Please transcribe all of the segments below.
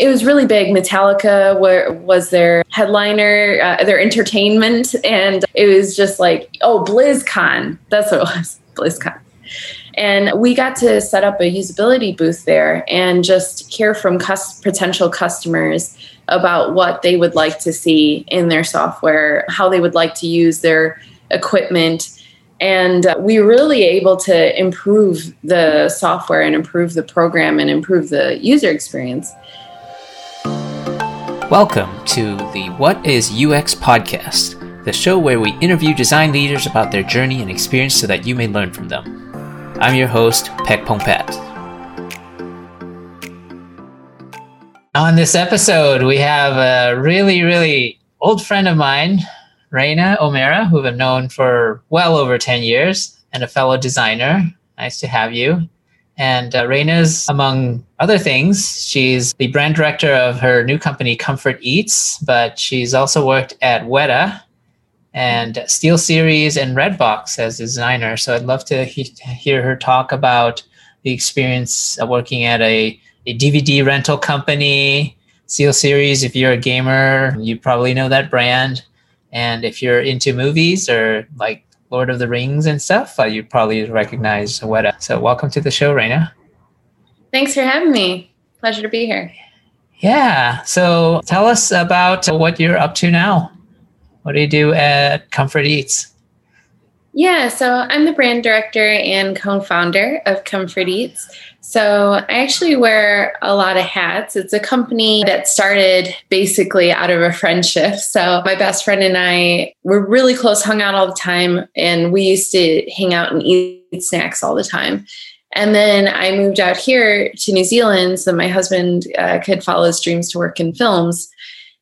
it was really big. Metallica were, was their headliner, uh, their entertainment, and it was just like, oh, BlizzCon. That's what it was, BlizzCon. And we got to set up a usability booth there and just hear from cus- potential customers about what they would like to see in their software, how they would like to use their equipment. And uh, we were really able to improve the software and improve the program and improve the user experience. Welcome to the What is UX podcast, the show where we interview design leaders about their journey and experience so that you may learn from them. I'm your host, Pek Pongpaet. On this episode, we have a really, really old friend of mine, Reina O'Meara, who I've known for well over 10 years, and a fellow designer. Nice to have you. And uh, Reina's, among other things, she's the brand director of her new company, Comfort Eats, but she's also worked at Weta and Steel Series and Redbox as a designer. So I'd love to he- hear her talk about the experience of working at a, a DVD rental company, Steel Series. If you're a gamer, you probably know that brand. And if you're into movies or like Lord of the Rings and stuff, uh, you probably recognize Weta. So welcome to the show, Reina. Thanks for having me. Pleasure to be here. Yeah. So tell us about what you're up to now. What do you do at Comfort Eats? Yeah, so I'm the brand director and co founder of Comfort Eats. So I actually wear a lot of hats. It's a company that started basically out of a friendship. So my best friend and I were really close, hung out all the time, and we used to hang out and eat snacks all the time. And then I moved out here to New Zealand so my husband uh, could follow his dreams to work in films.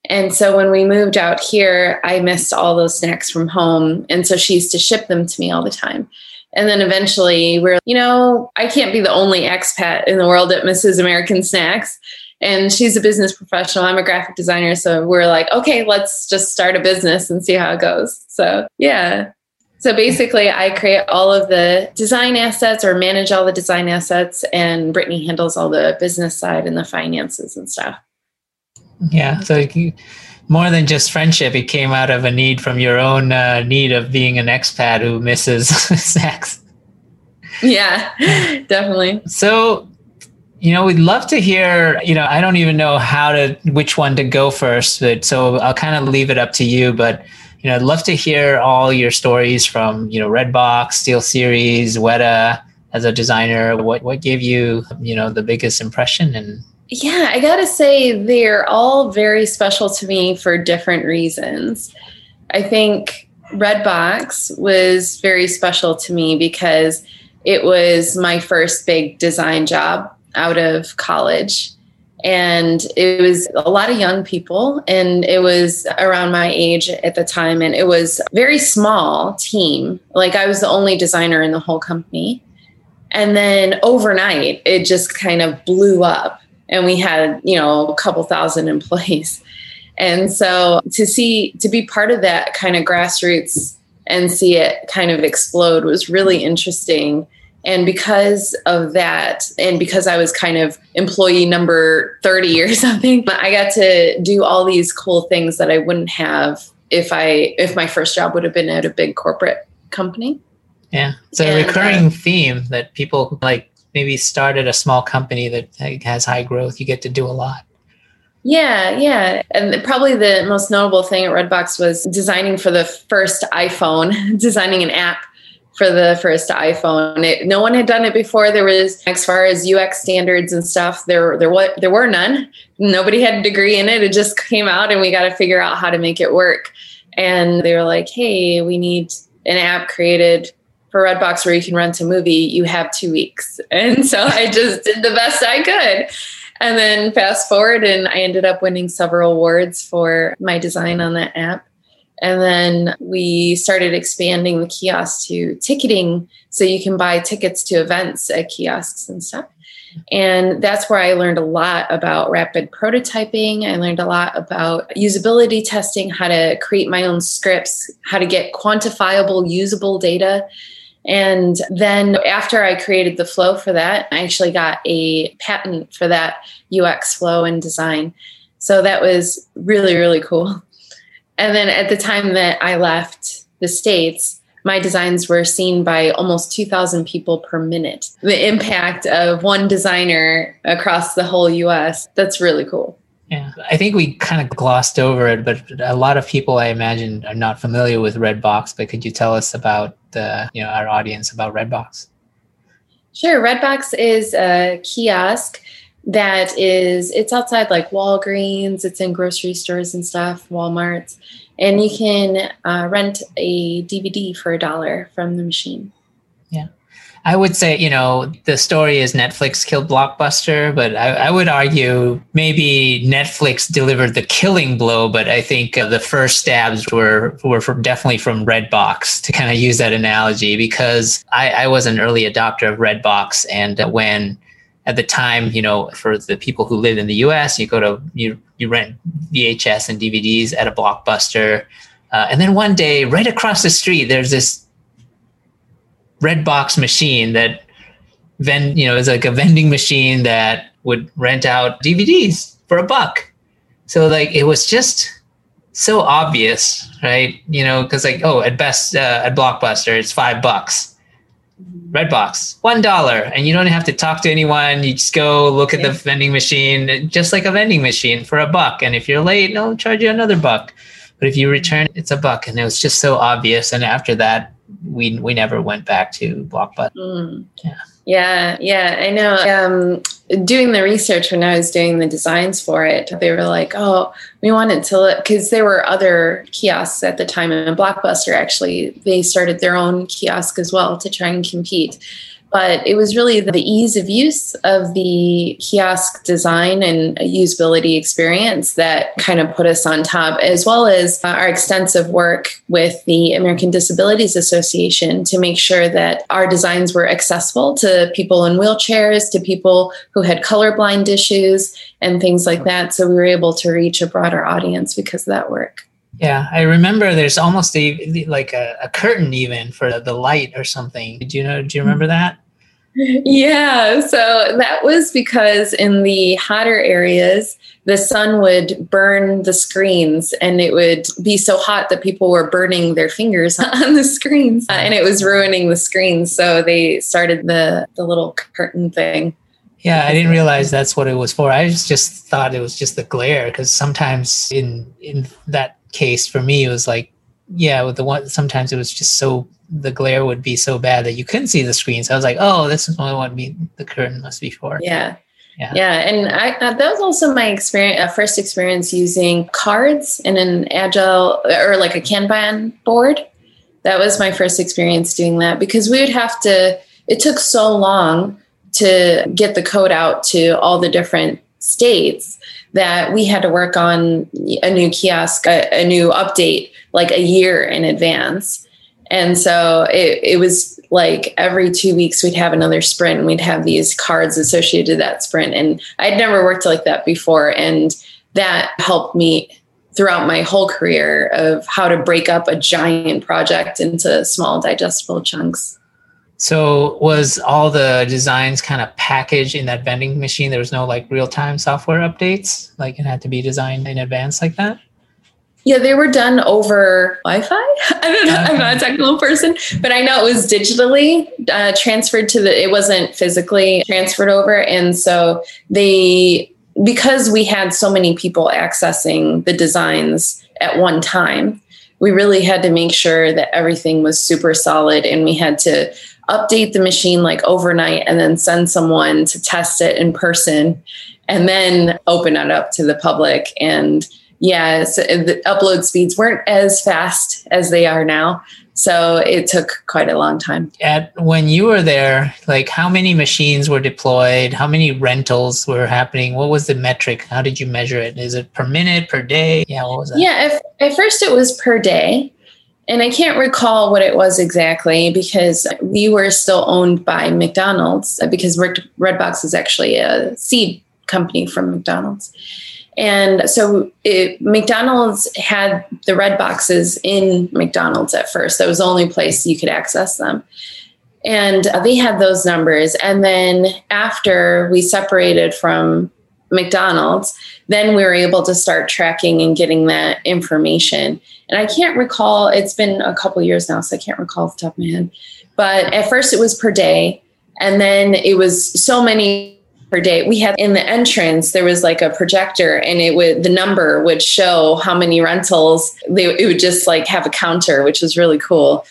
And so when we moved out here, I missed all those snacks from home. And so she used to ship them to me all the time. And then eventually we're, you know, I can't be the only expat in the world that misses American snacks. And she's a business professional. I'm a graphic designer. So we're like, okay, let's just start a business and see how it goes. So, yeah. So basically, I create all of the design assets or manage all the design assets, and Brittany handles all the business side and the finances and stuff. Yeah. So more than just friendship, it came out of a need from your own uh, need of being an expat who misses sex. Yeah, definitely. So, you know, we'd love to hear, you know, I don't even know how to, which one to go first, but so I'll kind of leave it up to you. But, you know, I'd love to hear all your stories from, you know, Redbox, Steel Series, Weta as a designer. What, what gave you, you know, the biggest impression and yeah, I gotta say, they're all very special to me for different reasons. I think Redbox was very special to me because it was my first big design job out of college. And it was a lot of young people, and it was around my age at the time. And it was very small team. Like I was the only designer in the whole company. And then overnight, it just kind of blew up and we had you know a couple thousand employees. And so to see to be part of that kind of grassroots and see it kind of explode was really interesting. And because of that and because i was kind of employee number 30 or something but i got to do all these cool things that i wouldn't have if i if my first job would have been at a big corporate company. Yeah. It's a and, recurring uh, theme that people like maybe started a small company that has high growth, you get to do a lot. Yeah, yeah. And probably the most notable thing at Redbox was designing for the first iPhone, designing an app for the first iPhone. It, no one had done it before. There was, as far as UX standards and stuff, there there were there were none. Nobody had a degree in it. It just came out, and we got to figure out how to make it work. And they were like, "Hey, we need an app created for Redbox where you can rent a movie, you have two weeks. And so I just did the best I could. And then fast forward, and I ended up winning several awards for my design on that app. And then we started expanding the kiosk to ticketing so you can buy tickets to events at kiosks and stuff. And that's where I learned a lot about rapid prototyping. I learned a lot about usability testing, how to create my own scripts, how to get quantifiable, usable data And then after I created the flow for that, I actually got a patent for that UX flow and design. So that was really, really cool. And then at the time that I left the States, my designs were seen by almost 2,000 people per minute. The impact of one designer across the whole US, that's really cool. Yeah, I think we kind of glossed over it, but a lot of people, I imagine, are not familiar with Redbox. But could you tell us about the, you know, our audience about Redbox? Sure. Redbox is a kiosk that is it's outside like Walgreens, it's in grocery stores and stuff, Walmart's, and you can uh, rent a DVD for a dollar from the machine. I would say, you know, the story is Netflix killed Blockbuster, but I, I would argue maybe Netflix delivered the killing blow. But I think uh, the first stabs were were from, definitely from Redbox to kind of use that analogy because I, I was an early adopter of Redbox, and uh, when at the time, you know, for the people who live in the U.S., you go to you you rent VHS and DVDs at a Blockbuster, uh, and then one day, right across the street, there's this red box machine that vend you know is like a vending machine that would rent out DVDs for a buck. So like it was just so obvious, right? You know, because like oh, at best uh, at Blockbuster it's five bucks. Redbox, one dollar, and you don't have to talk to anyone. You just go look at yeah. the vending machine, just like a vending machine for a buck. And if you're late, they'll charge you another buck. But if you return, it's a buck, and it was just so obvious. And after that, we we never went back to Blockbuster. Mm. Yeah. Yeah, yeah, I know. Um, doing the research when I was doing the designs for it, they were like, "Oh, we wanted to look," because there were other kiosks at the time, and Blockbuster actually they started their own kiosk as well to try and compete but it was really the ease of use of the kiosk design and usability experience that kind of put us on top, as well as our extensive work with the American Disabilities Association to make sure that our designs were accessible to people in wheelchairs, to people who had colorblind issues, and things like that. So we were able to reach a broader audience because of that work. Yeah, I remember there's almost a like a, a, curtain even for the light or something. Do you know? Do you remember that? Yeah, so that was because in the hotter areas, the sun would burn the screens and it would be so hot that people were burning their fingers on the screens and it was ruining the screens. So they started the, the little curtain thing. Yeah, I didn't realize that's what it was for. I just thought it was just the glare because sometimes in in that case for me it was like yeah with the one sometimes it was just so the glare would be so bad that you couldn't see the screen. So i was like oh this is what what be the curtain must be for. Yeah. Yeah, yeah and I, uh, that was also my experience uh, first experience using cards in an agile or like a kanban board. That was my first experience doing that because we would have to it took so long to get the code out to all the different states that we had to work on a new kiosk, a, a new update like a year in advance. And so it, it was like every two weeks we'd have another sprint and we'd have these cards associated to that sprint. And I'd never worked like that before. And that helped me throughout my whole career of how to break up a giant project into small digestible chunks. So was all the designs kind of packaged in that vending machine? There was no like real time software updates, like it had to be designed in advance like that. Yeah, they were done over Wi-Fi. I don't know. Okay. I'm not a technical person, but I know it was digitally uh, transferred to the. It wasn't physically transferred over, and so they because we had so many people accessing the designs at one time. We really had to make sure that everything was super solid, and we had to update the machine like overnight and then send someone to test it in person and then open it up to the public. And yeah so the upload speeds weren't as fast as they are now. So it took quite a long time. At when you were there like how many machines were deployed? How many rentals were happening? What was the metric? How did you measure it? Is it per minute per day? Yeah what was that? Yeah if, at first it was per day and I can't recall what it was exactly because we were still owned by McDonald's uh, because Redbox is actually a seed company from McDonald's. And so it, McDonald's had the red boxes in McDonald's at first. That was the only place you could access them. And uh, they had those numbers. And then after we separated from McDonald's, then we were able to start tracking and getting that information. And I can't recall, it's been a couple years now, so I can't recall off the top of my head. But at first it was per day. And then it was so many per day. We had in the entrance, there was like a projector and it would, the number would show how many rentals. They, it would just like have a counter, which was really cool.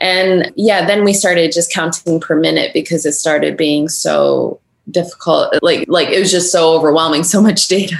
And yeah, then we started just counting per minute because it started being so difficult. Like, like it was just so overwhelming, so much data.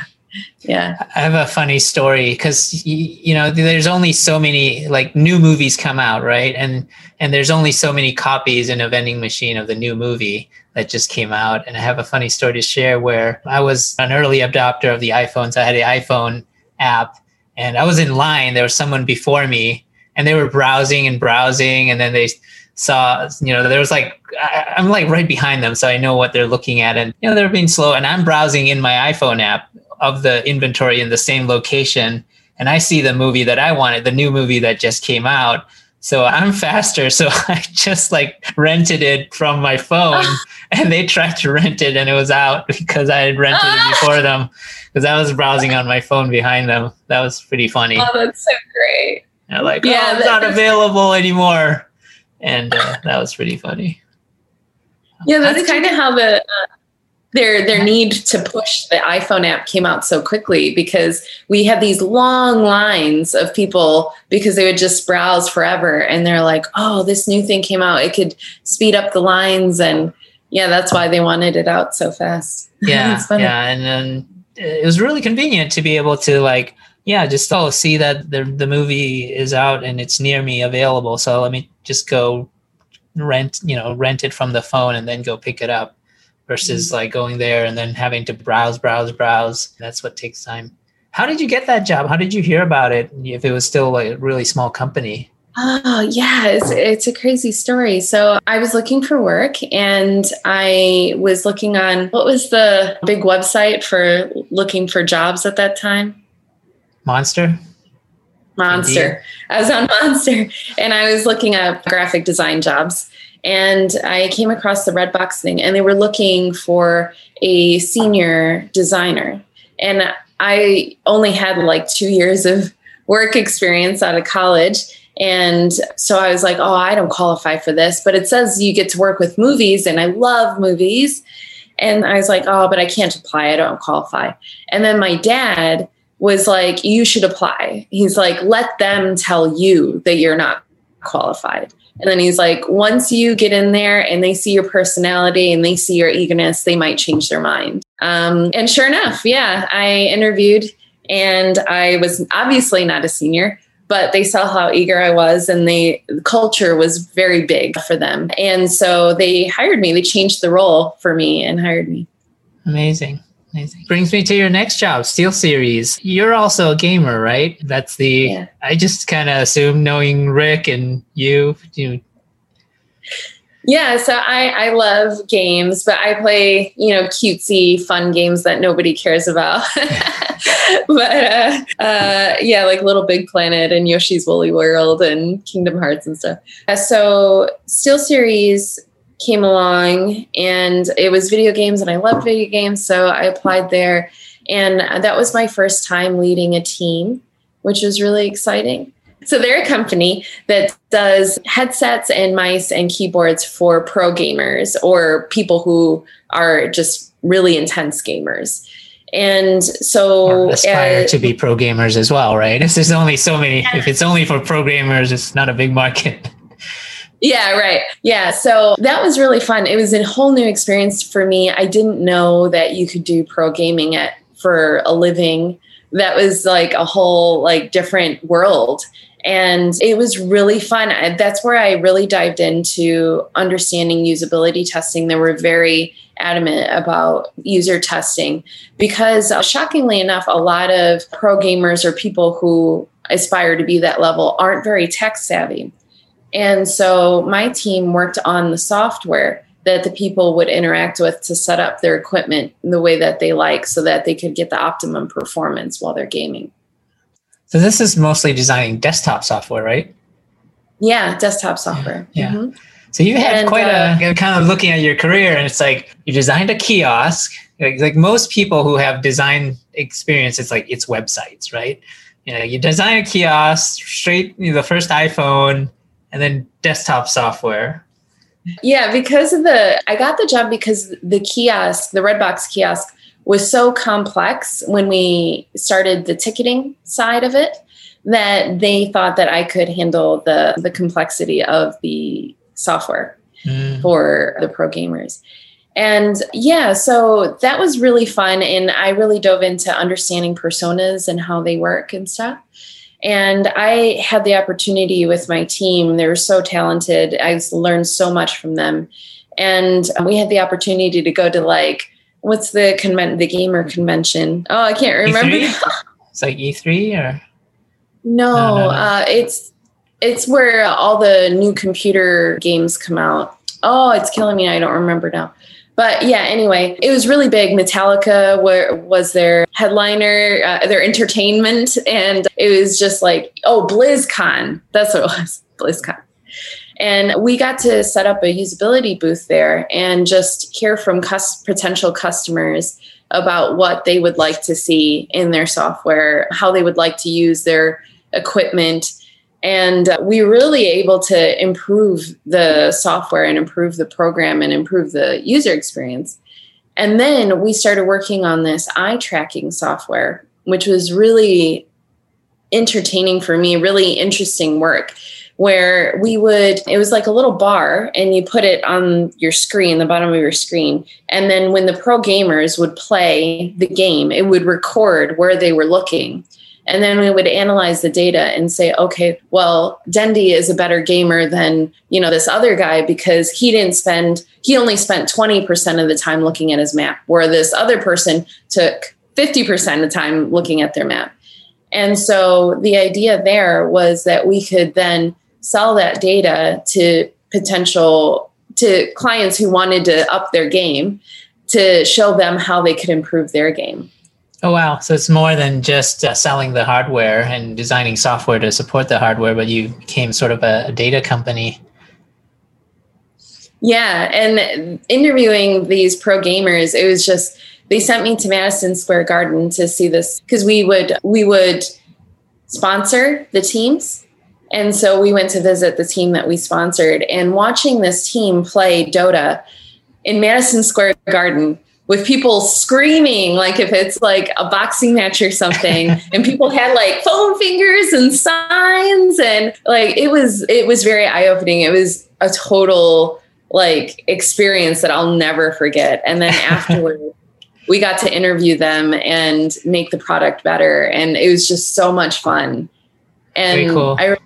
Yeah. I have a funny story because you know there's only so many like new movies come out right? And and there's only so many copies in a vending machine of the new movie that just came out. And i have a funny story to share where i was an early adopter of the iphones. I had the iphone app and i was in line. There was someone before me and they were browsing and browsing and then they saw you know there was like I, i'm like right behind them so i know what they're looking at and you know they're being slow and i'm browsing in my iphone app of the inventory in the same location and I see the movie that I wanted, the new movie that just came out. So I'm faster. So I just like rented it from my phone and they tried to rent it and it was out because I had rented it before them because I was browsing on my phone behind them. That was pretty funny. Oh, that's so great. They're like, yeah, oh, it's not available anymore. And uh, that was pretty funny. Yeah, that's kind of how the uh, their their need to push the iPhone app came out so quickly because we had these long lines of people because they would just browse forever and they're like, "Oh, this new thing came out. It could speed up the lines and yeah, that's why they wanted it out so fast." Yeah. yeah, and then it was really convenient to be able to like yeah, just oh, see that the the movie is out and it's near me available. So let me just go rent, you know, rent it from the phone and then go pick it up versus mm-hmm. like going there and then having to browse, browse, browse. That's what takes time. How did you get that job? How did you hear about it if it was still like a really small company? Oh, yeah, it's, it's a crazy story. So I was looking for work and I was looking on what was the big website for looking for jobs at that time? Monster. Monster. Indeed. I was on Monster and I was looking up graphic design jobs and I came across the Redbox thing, and they were looking for a senior designer. And I only had like two years of work experience out of college. And so I was like, oh, I don't qualify for this. But it says you get to work with movies, and I love movies. And I was like, oh, but I can't apply. I don't qualify. And then my dad was like, you should apply. He's like, let them tell you that you're not qualified. And then he's like, once you get in there and they see your personality and they see your eagerness, they might change their mind. Um, and sure enough, yeah, I interviewed and I was obviously not a senior, but they saw how eager I was and they the culture was very big for them. And so they hired me. They changed the role for me and hired me. Amazing. Amazing. Brings me to your next job, Steel Series. You're also a gamer, right? That's the. Yeah. I just kind of assume knowing Rick and you, you. Yeah, so I I love games, but I play you know cutesy, fun games that nobody cares about. but uh, uh, yeah, like Little Big Planet and Yoshi's Woolly World and Kingdom Hearts and stuff. Uh, so Steel Series came along and it was video games and I loved video games. So I applied there. And that was my first time leading a team, which was really exciting. So they're a company that does headsets and mice and keyboards for pro gamers or people who are just really intense gamers. And so or aspire uh, to be pro gamers as well, right? If there's only so many, yeah. if it's only for pro gamers, it's not a big market. Yeah, right. Yeah. So that was really fun. It was a whole new experience for me. I didn't know that you could do pro gaming at for a living. That was like a whole like different world. And it was really fun. That's where I really dived into understanding usability testing. They were very adamant about user testing because, uh, shockingly enough, a lot of pro gamers or people who aspire to be that level aren't very tech savvy. And so my team worked on the software that the people would interact with to set up their equipment the way that they like so that they could get the optimum performance while they're gaming. So this is mostly designing desktop software, right? Yeah, desktop software. Yeah. Mm-hmm. So you had And, quite uh, a kind of looking at your career, and it's like you designed a kiosk. Like, like most people who have design experience, it's like it's websites, right? You know, you design a kiosk, straight you know, the first iPhone, and then desktop software. Yeah, because of the I got the job because the kiosk, the Redbox kiosk was so complex when we started the ticketing side of it that they thought that I could handle the the complexity of the software Mm. for the pro gamers. And yeah, so that was really fun. And I really dove into understanding personas and how they work and stuff. And I had the opportunity with my team. They were so talented. I learned so much from them. And we had the opportunity to go to like, what's the convent, the gamer convention? Oh, I can't remember. E3? It's like E3 or No, No, no, no. Uh, it's it's where all the new computer games come out. Oh, it's killing me. I don't remember now. But yeah, anyway, it was really big. Metallica were, was their headliner, uh, their entertainment, and it was just like, oh, BlizzCon. That's what it was, BlizzCon. And we got to set up a usability booth there and just hear from cus- potential customers about what they would like to see in their software, how they would like to use their equipment. And uh, we were really able to improve the software and improve the program and improve the user experience. And then we started working on this eye tracking software, which was really entertaining for me, really interesting work. Where we would, it was like a little bar, and you put it on your screen, the bottom of your screen. And then when the pro gamers would play the game, it would record where they were looking. And then we would analyze the data and say, okay, well, Dendi is a better gamer than, you know, this other guy because he didn't spend, he only spent 20% of the time looking at his map, where this other person took 50% of the time looking at their map. And so the idea there was that we could then sell that data to potential to clients who wanted to up their game to show them how they could improve their game. Oh wow! So it's more than just uh, selling the hardware and designing software to support the hardware, but you became sort of a, a data company. Yeah, and interviewing these pro gamers, it was just they sent me to Madison Square Garden to see this because we would we would sponsor the teams. And so we went to visit the team that we sponsored and watching this team play Dota in Madison Square Garden with people screaming like if it's like a boxing match or something and people had like foam fingers and signs and like it was it was very eye-opening. It was a total like experience that I'll never forget. And then afterward we got to interview them and make the product better and it was just so much fun. And cool. I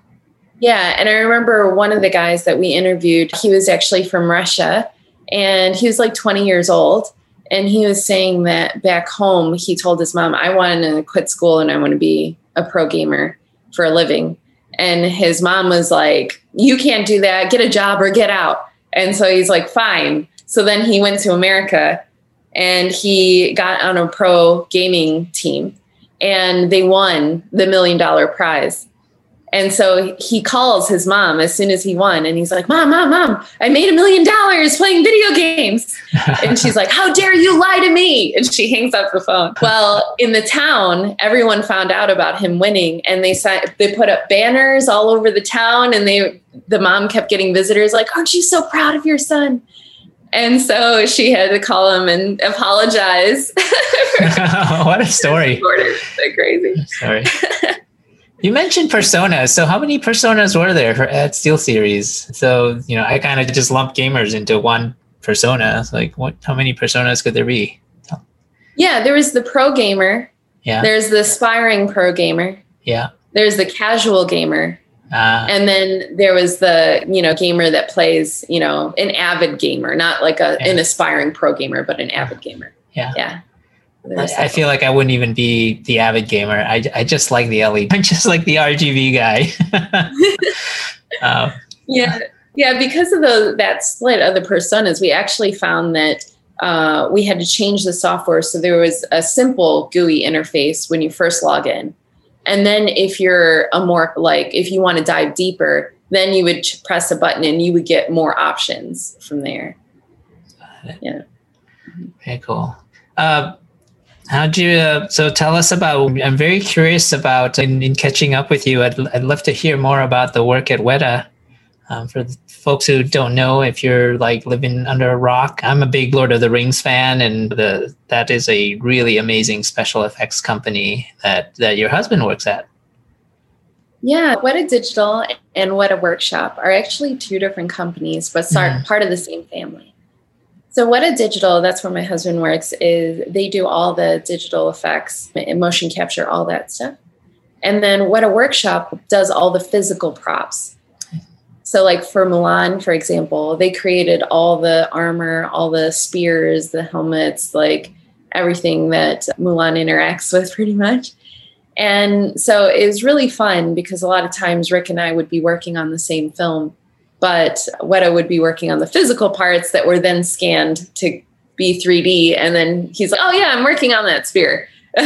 yeah and I remember one of the guys that we interviewed he was actually from Russia and he was like 20 years old and he was saying that back home he told his mom i want to quit school and i want to be a pro gamer for a living. And his mom was like you can't do that. Get a job or get out. And so he's like fine. So then he went to america and he got on a pro gaming team and they won the million dollar prize and so he calls his mom as soon as he won and he's like, Mom, Mom, Mom, I made a million dollars playing video games. And she's like, How dare you lie to me? And she hangs up the phone. Well, in the town, everyone found out about him winning and they said they put up banners all over the town and they the mom kept getting visitors like, Aren't you so proud of your son? And so she had to call him and apologize. what a story! crazy. Sorry. You mentioned personas. So how many personas were there for, at Steel Series? So you know, I kind of just lumped gamers into one persona. Like, what? How many personas could there be? Yeah, there was the pro gamer. Yeah, There's the aspiring pro gamer. yeah. There's the casual gamer. Uh, And then there was the, you know, gamer that plays, you know, an avid gamer, not like a Yeah. an aspiring pro gamer, but an avid gamer. Yeah. Yeah. I, feel like I wouldn't even be the avid gamer. I, I just like the LED. I'm just like the RGB guy. um, yeah yeah because of the that split of the personas we actually found that uh, we had to change the software so there was a simple gui interface when you first log in and then if you're a more like if you want to dive deeper then you would press a button and you would get more options from there. Yeah. Very cool. Uh, How'd you? Uh, so tell us about. I'm very curious about in, in, catching up with you. I'd I'd love to hear more about the work at Weta. Um, for folks who don't know, if you're like living under a rock, I'm a big Lord of the Rings fan, and the that is a really amazing special effects company that that your husband works at. Yeah, Weta Digital and Weta Workshop are actually two different companies, but mm-hmm. part of the same family. So Weta Digital, that's where my husband works, is they do all the digital effects, motion capture, all that stuff. And then Weta Workshop does all the physical props. So, like for Mulan, for example, they created all the armor, all the spears, the helmets, like everything that Mulan interacts with pretty much. And so it was really fun because a lot of times Rick and I would be working on the same film but Weta would be working on the physical parts that were then scanned to be 3D. And then he's like, oh, yeah, I'm working on that sphere. so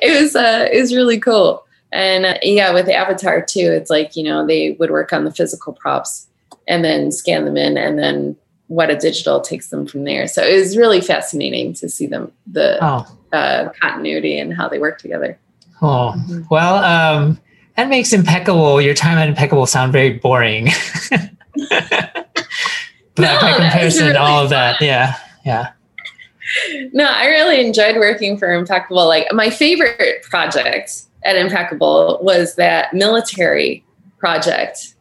it was, uh, it was really cool. And uh, yeah, with Avatar too, it's like, you know, they would work on the physical props and then scan them in and then Weta Digital takes them from there. So it was really fascinating to see them, the oh. uh, continuity and how they work together. Oh, well, um, that makes impeccable your time at impeccable sound very boring. But no, by comparison really all of that yeah yeah. No i really enjoyed working for impeccable. Like my favorite project at impeccable was that military project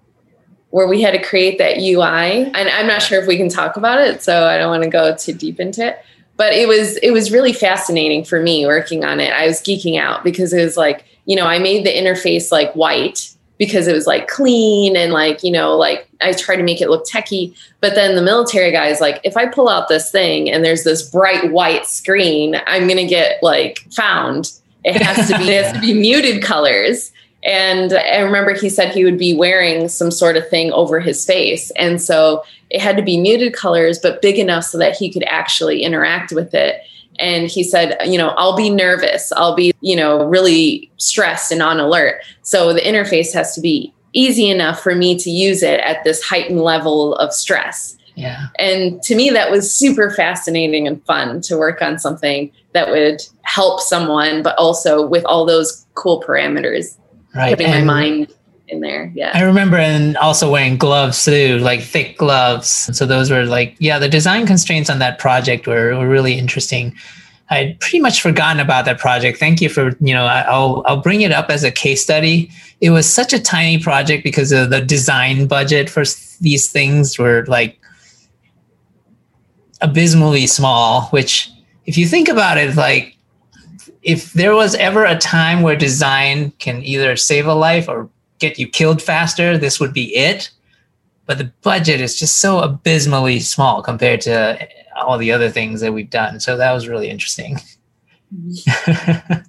where we had to create that ui and i'm not sure if we can talk about it so i don't want to go too deep into it but it was it was really fascinating for me working on it. I was geeking out because it was like you know, I made the interface like white because it was like clean and like, you know, like I tried to make it look techy. But then the military guy is like, if I pull out this thing and there's this bright white screen, I'm gonna get like found. It has to be it has to be muted colors. And I remember he said he would be wearing some sort of thing over his face. And so it had to be muted colors, but big enough so that he could actually interact with it and he said you know i'll be nervous. I'll be you know really stressed and on alert. So the interface has to be easy enough for me to use it at this heightened level of stress. Yeah. And to me that was super fascinating and fun to work on something that would help someone but also with all those cool parameters right putting and- my mind in there. Yeah. I remember and also wearing gloves too, like thick gloves. So those were like, yeah, the design constraints on that project were, were really interesting. I'd pretty much forgotten about that project. Thank you for, you know, I'll I'll bring it up as a case study. It was such a tiny project because of the design budget for these things were like abysmally small, which if you think about it, like if there was ever a time where design can either save a life or get you killed faster, this would be it. But the budget is just so abysmally small compared to all the other things that we've done. So that was really interesting.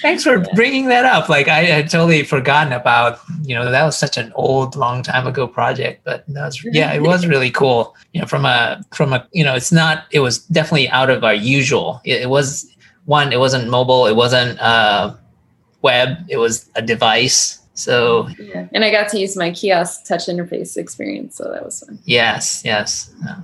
Thanks for bringing that up. Like I had totally forgotten about, you know, that was such an old, long time ago project, but that was, yeah, it was really cool. You know, from a, from a, you know, it's not, it was definitely out of our usual. It, it was one, it wasn't mobile, it wasn't uh, web, it was a device. So yeah, and I got to use my kiosk touch interface experience, so that was fun. Yes, yes. Yeah.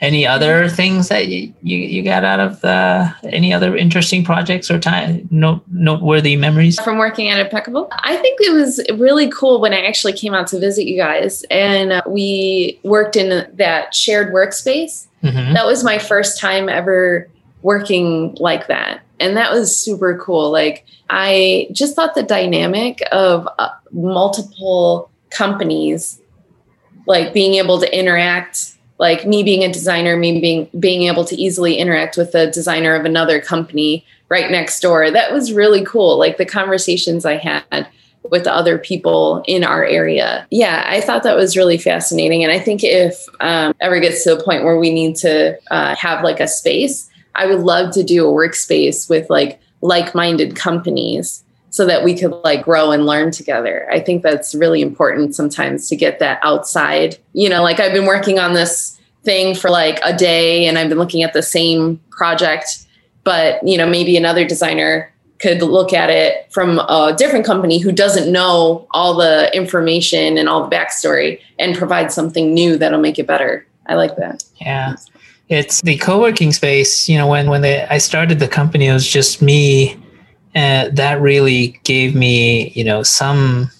Any other things that you, you, you got out of the, any other interesting projects or time note, noteworthy memories from working at Impeccable? I think it was really cool when I actually came out to visit you guys and uh, we worked in that shared workspace. Mm-hmm. That was my first time ever working like that and that was super cool. Like i just thought the dynamic of uh, multiple companies like being able to interact like me being a designer me being being able to easily interact with the designer of another company right next door that was really cool. Like the conversations i had with the other people in our area. Yeah i thought that was really fascinating. And i think if um, ever gets to a point where we need to uh, have like a space I would love to do a workspace with like like-minded companies so that we could like grow and learn together. I think that's really important sometimes to get that outside. You know, like I've been working on this thing for like a day and I've been looking at the same project, but you know, maybe another designer could look at it from a different company who doesn't know all the information and all the backstory and provide something new that'll make it better. I like that. Yeah. It's the co-working space, you know, when when they, I started the company it was just me and that really gave me, you know, some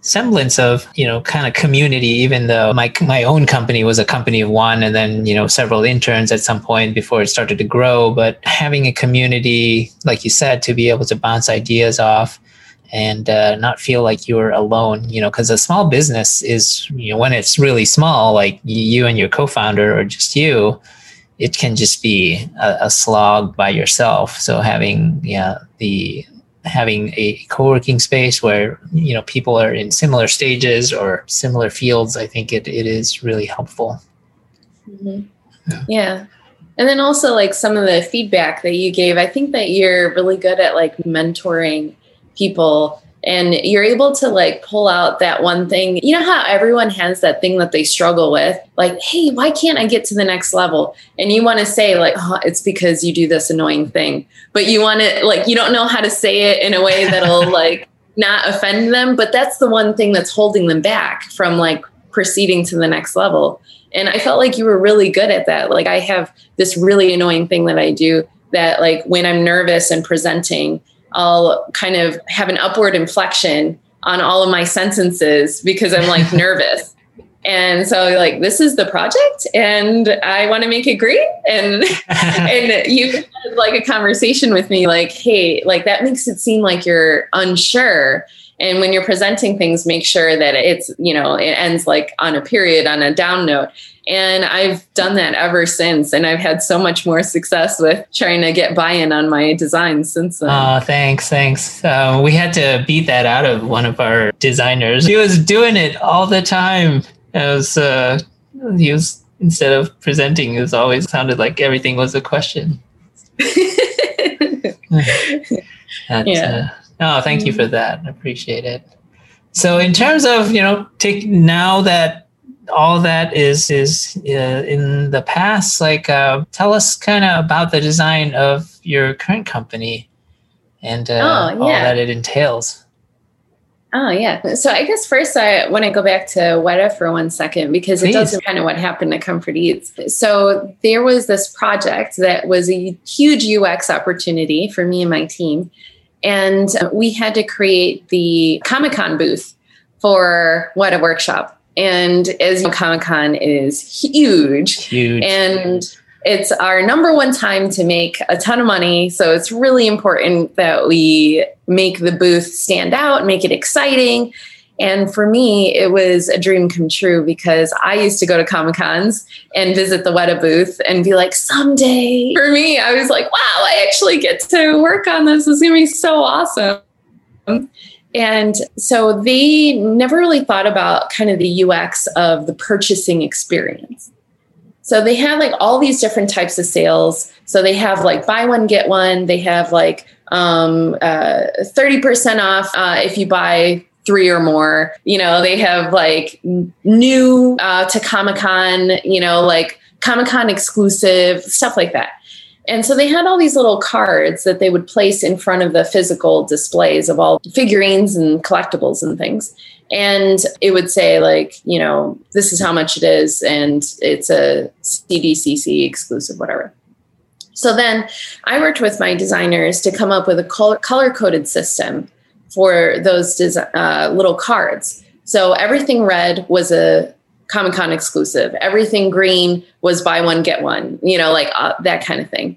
semblance of you know kind of community even though my my own company was a company of one and then you know several interns at some point before it started to grow. But having a community like you said to be able to bounce ideas off and uh, not feel like you're alone you know because a small business is you know when it's really small like you and your co-founder or just you it can just be a, a slog by yourself so having yeah the having a co-working space where you know people are in similar stages or similar fields i think it, it is really helpful mm-hmm. yeah. yeah and then also like some of the feedback that you gave i think that you're really good at like mentoring people and you're able to like pull out that one thing. You know how everyone has that thing that they struggle with? Like, hey, why can't I get to the next level? And you want to say, like, oh, it's because you do this annoying thing. But you want to, like, you don't know how to say it in a way that'll like not offend them. But that's the one thing that's holding them back from like proceeding to the next level. And I felt like you were really good at that. Like, I have this really annoying thing that I do that, like, when I'm nervous and presenting, I'll kind of have an upward inflection on all of my sentences because I'm like nervous. And so like this is the project and I want to make it great. And and you had like a conversation with me like, hey, like that makes it seem like you're unsure. And when you're presenting things, make sure that it's, you know, it ends like on a period, on a down note. And I've done that ever since. And I've had so much more success with trying to get buy in on my designs since then. Oh, thanks. Thanks. Um, we had to beat that out of one of our designers. He was doing it all the time. It was, uh, he was, instead of presenting, it was always sounded like everything was a question. yeah. Oh, thank you for that. I appreciate it. So, in terms of you know, take now that all that is is uh, in the past. Like, uh, tell us kind of about the design of your current company and uh, oh, yeah. all that it entails. Oh yeah. So I guess first I want to go back to Weta for one second because Please. it does kind of what happened to Comfort Eats. So there was this project that was a huge UX opportunity for me and my team. And we had to create the Comic Con booth for Weta Workshop. And as you know, Comic Con is huge. Huge. And it's our number one time to make a ton of money. So it's really important that we make the booth stand out, make it exciting. And for me, it was a dream come true because I used to go to Comic Cons and visit the Weta booth and be like, someday. For me, I was like, wow, I actually get to work on this. This is going to be so awesome. And so they never really thought about kind of the UX of the purchasing experience. So they have like all these different types of sales. So they have like buy one, get one. They have like um, uh, 30% off uh, if you buy three or more. You know, they have like new uh, to Comic Con, you know, like Comic Con exclusive, stuff like that. And so they had all these little cards that they would place in front of the physical displays of all figurines and collectibles and things. And it would say, like, you know, this is how much it is, and it's a SDCC exclusive, whatever. So then I worked with my designers to come up with a color coded system for those uh, little cards. So everything red was a Comic Con exclusive. Everything green was buy one, get one, you know, like uh, that kind of thing.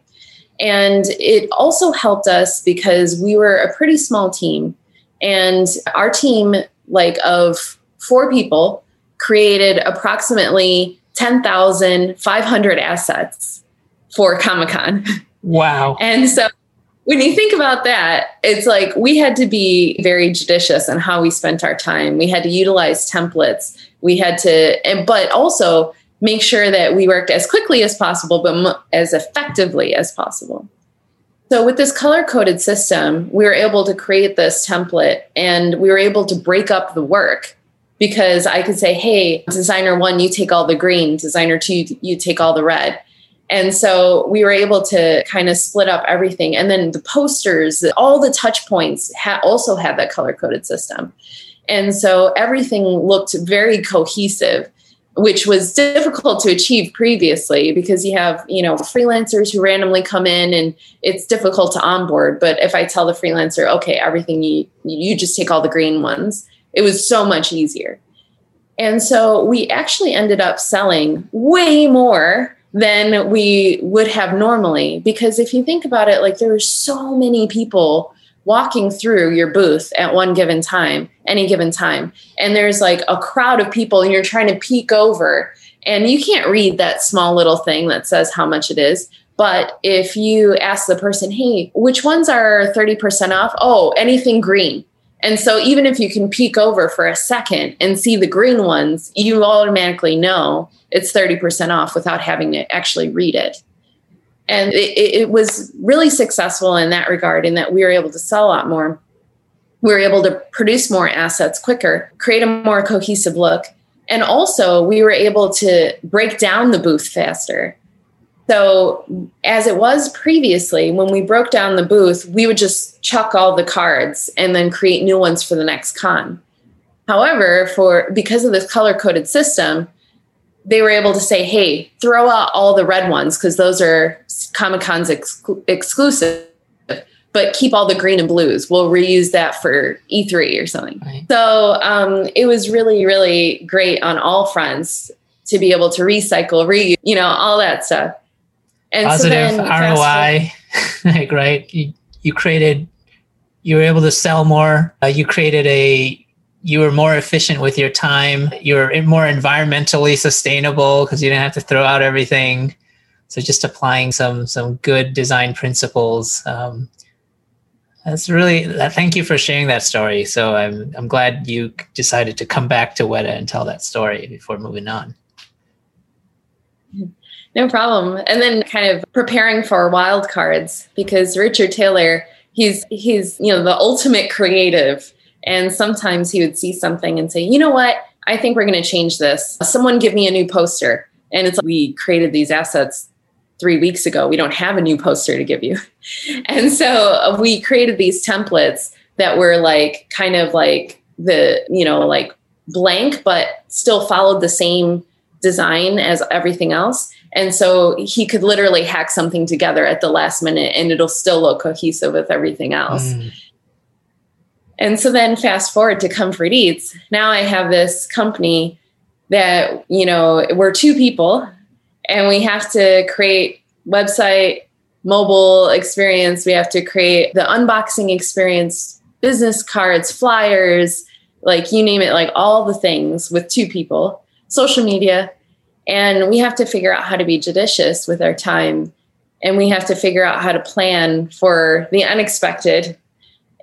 And it also helped us because we were a pretty small team. And our team, like of four people, created approximately 10,500 assets for Comic Con. Wow. and so when you think about that, it's like we had to be very judicious in how we spent our time. We had to utilize templates. We had to, and, but also make sure that we worked as quickly as possible, but as effectively as possible. So, with this color coded system, we were able to create this template and we were able to break up the work because I could say, hey, designer one, you take all the green, designer two, you take all the red. And so we were able to kind of split up everything. And then the posters, all the touch points ha- also had that color coded system. And so everything looked very cohesive which was difficult to achieve previously because you have you know freelancers who randomly come in and it's difficult to onboard but if i tell the freelancer okay everything you you just take all the green ones it was so much easier and so we actually ended up selling way more than we would have normally because if you think about it like there are so many people walking through your booth at one given time, any given time. And there's like a crowd of people and you're trying to peek over and you can't read that small little thing that says how much it is. But if you ask the person, hey, which ones are 30% off? Oh, anything green. And so even if you can peek over for a second and see the green ones, you automatically know it's 30% off without having to actually read it. And it, it, was really successful in that regard in that we were able to sell a lot more. We were able to produce more assets quicker create a more cohesive look. And also we were able to break down the booth faster so as it was previously when we broke down the booth we would just chuck all the cards and then create new ones for the next con however for because of this color coded system they were able to say, hey, throw out all the red ones because those are Comic Con's exclusive, but keep all the green and blues. We'll reuse that for E3 or something. Right. So um, it was really, really great on all fronts to be able to recycle, reuse, you know, all that stuff. And Positive so ROI, like, right? You, you created, you were able to sell more. Uh, you created a you were more efficient with your time. You're more environmentally sustainable because you didn't have to throw out everything. So just applying some some good design principles. Um, that's really thank you for sharing that story. So I'm I'm glad you decided to come back to Weta and tell that story before moving on. No problem. And then kind of preparing for wild cards because Richard Taylor, he's he's you know the ultimate creative and sometimes he would see something and say, you know what? I think we're going to change this. Someone give me a new poster. And it's like, we created these assets three weeks ago. We don't have a new poster to give you. And so uh, we created these templates that were like kind of like the, you know, like blank, but still followed the same design as everything else. And so he could literally hack something together at the last minute and it'll still look cohesive with everything else. Mm. And so then fast forward to Comfort Eats. Now I have this company that, you know, we're two people and we have to create website, mobile experience. We have to create the unboxing experience, business cards, flyers, like you name it, like all the things with two people, social media. And we have to figure out how to be judicious with our time. And we have to figure out how to plan for the unexpected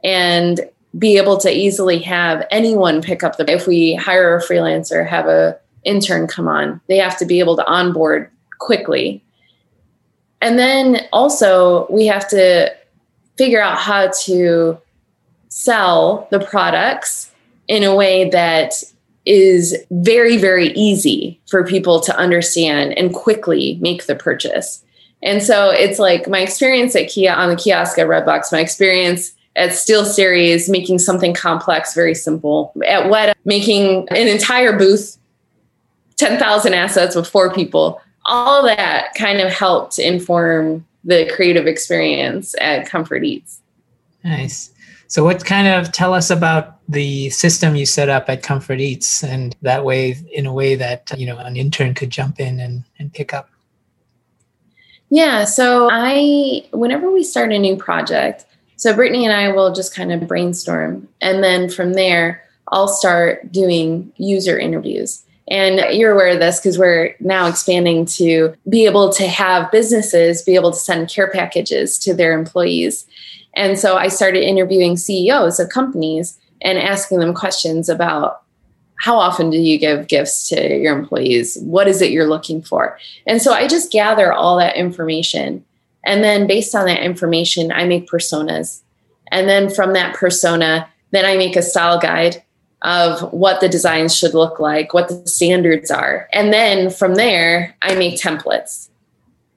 and be able to easily have anyone pick up the if we hire a freelancer have a intern come on they have to be able to onboard quickly and then also we have to figure out how to sell the products in a way that is very very easy for people to understand and quickly make the purchase and so it's like my experience at kia on the kiosk at redbox my experience at SteelSeries, making something complex very simple. At Weta, making an entire booth, 10,000 assets with four people. All that kind of helped inform the creative experience at Comfort Eats. Nice. So, what kind of tell us about the system you set up at Comfort Eats, and that way, in a way that you know an intern could jump in and, and pick up? Yeah. So, I whenever we start a new project, so Brittany and I will just kind of brainstorm. And then from there, I'll start doing user interviews. And you're aware of this because we're now expanding to be able to have businesses be able to send care packages to their employees. And so I started interviewing CEOs of companies and asking them questions about how often do you give gifts to your employees? What is it you're looking for? And so I just gather all that information and then based on that information, I make personas. And then from that persona, then I make a style guide of what the designs should look like, what the standards are. And then from there, I make templates.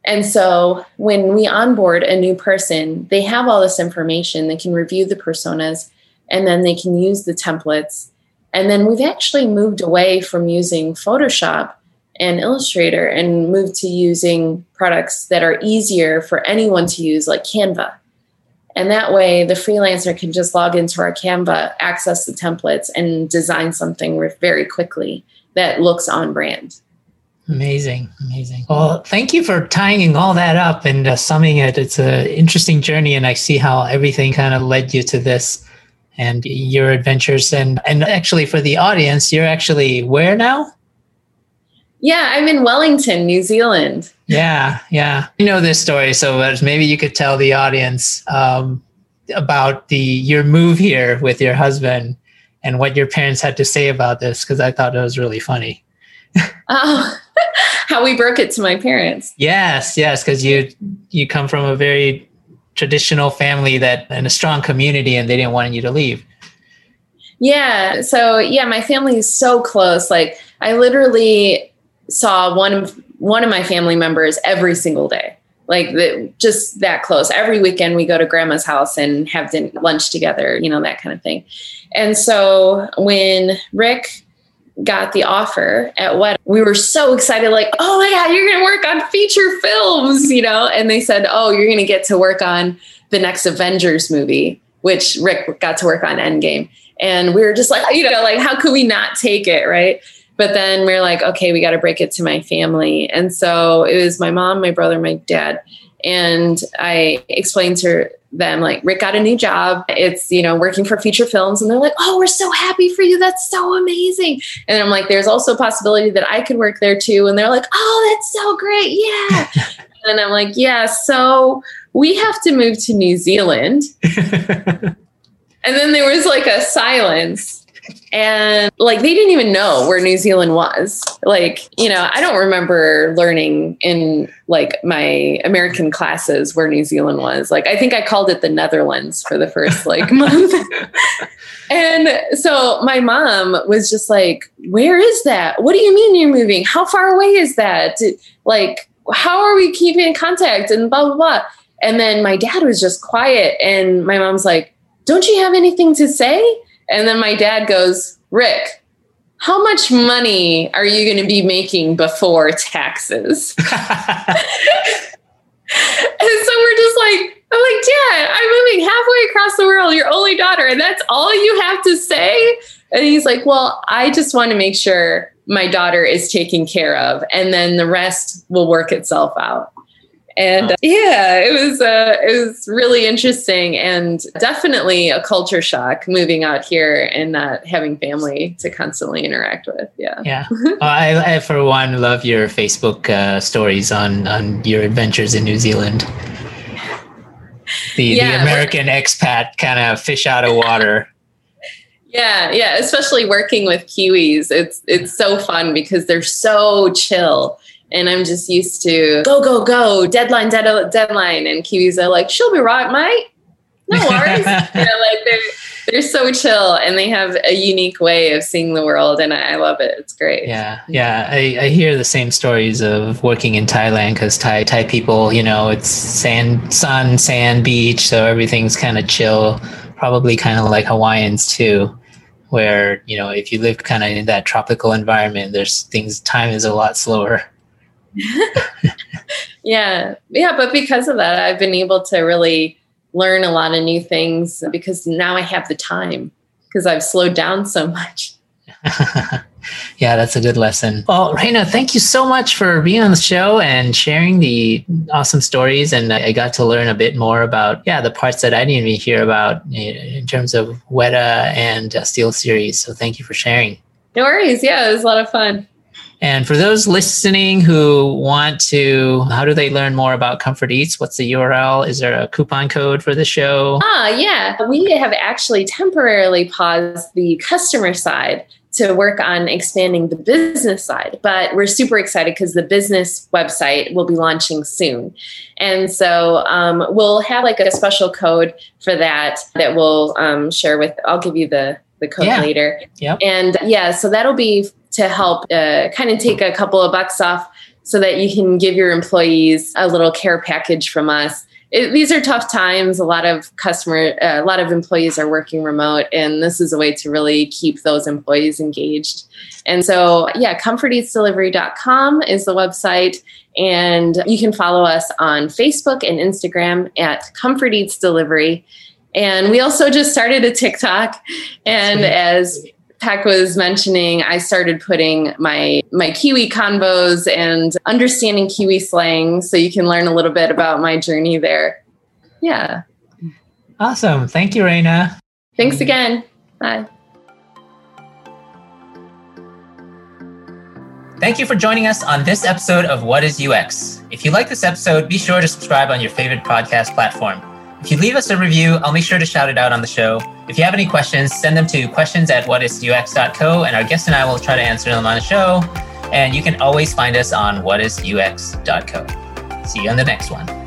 And so when we onboard a new person, they have all this information. They can review the personas and then they can use the templates. And then we've actually moved away from using Photoshop and Illustrator and moved to using products that are easier for anyone to use, like Canva. And that way, the freelancer can just log into our Canva, access the templates, and design something very quickly that looks on brand. Amazing, amazing. Well, thank you for tying all that up and uh, summing it. It's an interesting journey, and I see how everything kind of led you to this and your adventures. And and actually, for the audience, you're actually where now? Yeah, I'm in Wellington, New Zealand. Yeah, yeah. You know this story, so maybe you could tell the audience um, about the your move here with your husband and what your parents had to say about this because I thought it was really funny. oh, how we broke it to my parents. Yes, yes, because you you come from a very traditional family that and a strong community, and they didn't want you to leave. Yeah. So yeah, my family is so close. Like I literally saw one of one of my family members every single day. Like the, just that close. Every weekend we go to grandma's house and have dinner, lunch together, you know, that kind of thing. And so when Rick got the offer at Weta we were so excited like oh my god you're going to work on feature films you know? And they said oh you're going to get to work on the next avengers movie which rick got to work on endgame. And we were just like you know like how could we not take it right? But then we are like okay we got to break it to my family. And so it was my mom my brother my dad and i explained to them like rick got a new job. It's you know working for feature films. And they're like oh we're so happy for you. That's so amazing. And i'm like there's also a possibility that i could work there too. And they're like oh that's so great. Yeah. And i'm like yeah so we have to move to new zealand. And then there was like a silence and like they didn't even know where New Zealand was. Like, you know, I don't remember learning in like my American classes where New Zealand was. Like, I think I called it the Netherlands for the first like month. and so my mom was just like, Where is that? What do you mean you're moving? How far away is that? Like, how are we keeping in contact? And blah, blah, blah. And then my dad was just quiet. And my mom's like, Don't you have anything to say? And then my dad goes, Rick, how much money are you going to be making before taxes? and so we're just like, I'm like, Dad, I'm moving halfway across the world, your only daughter, and that's all you have to say? And he's like, Well, I just want to make sure my daughter is taken care of, and then the rest will work itself out and uh, yeah it was uh, it was really interesting and definitely a culture shock moving out here and not having family to constantly interact with yeah. Yeah. I, I, for one love your facebook uh, stories on on your adventures in new zealand. The, yeah, the american expat kind of fish out of water. Yeah yeah especially working with kiwis it's it's so fun because they're so chill and I'm just used to go, go, go, deadline, dead, deadline. And Kiwis are like, she'll be right, mate. No worries. you know, like they're, they're so chill and they have a unique way of seeing the world. And I, I love it. It's great. Yeah. Yeah. I, I hear the same stories of working in Thailand because Thai, Thai people, you know, it's sand, sun, sand, beach. So everything's kind of chill, probably kind of like Hawaiians too where you know if you live kind of in that tropical environment there's things time is a lot slower yeah. Yeah. But because of that, I've been able to really learn a lot of new things because now I have the time because I've slowed down so much. yeah, that's a good lesson. Well, Raina, thank you so much for being on the show and sharing the awesome stories. And I got to learn a bit more about, yeah, the parts that I didn't even hear about in terms of Weta and uh, SteelSeries. So thank you for sharing. No worries. Yeah, it was a lot of fun. And for those listening who want to, how do they learn more about Comfort Eats? What's the URL? Is there a coupon code for the show? Ah, yeah. We have actually temporarily paused the customer side to work on expanding the business side. But we're super excited because the business website will be launching soon. And so um, we'll have like a special code for that that we'll um, share with, I'll give you the, the code yeah. later. Yep. And yeah, so that'll be to help uh, kind of take a couple of bucks off so that you can give your employees a little care package from us. It, these are tough times. A lot of customer, uh, a lot of employees are working remote, and this is a way to really keep those employees engaged. And so, yeah, comforteatsdelivery.com is the website. And you can follow us on Facebook and Instagram at Comfort Eats Delivery. And we also just started a TikTok. And as Pek was mentioning, I started putting my my Kiwi convos and understanding Kiwi slang, so you can learn a little bit about my journey there. Yeah. Awesome. Thank you, Raina. Thanks again. Bye. Thank you for joining us on this episode of What is UX. If you like this episode, be sure to subscribe on your favorite podcast platform. If you leave us a review, I'll make sure to shout it out on the show. If you have any questions, send them to questions at whatisux.co, and our guest and I will try to answer them on the show. And you can always find us on whatisux.co. See you on the next one.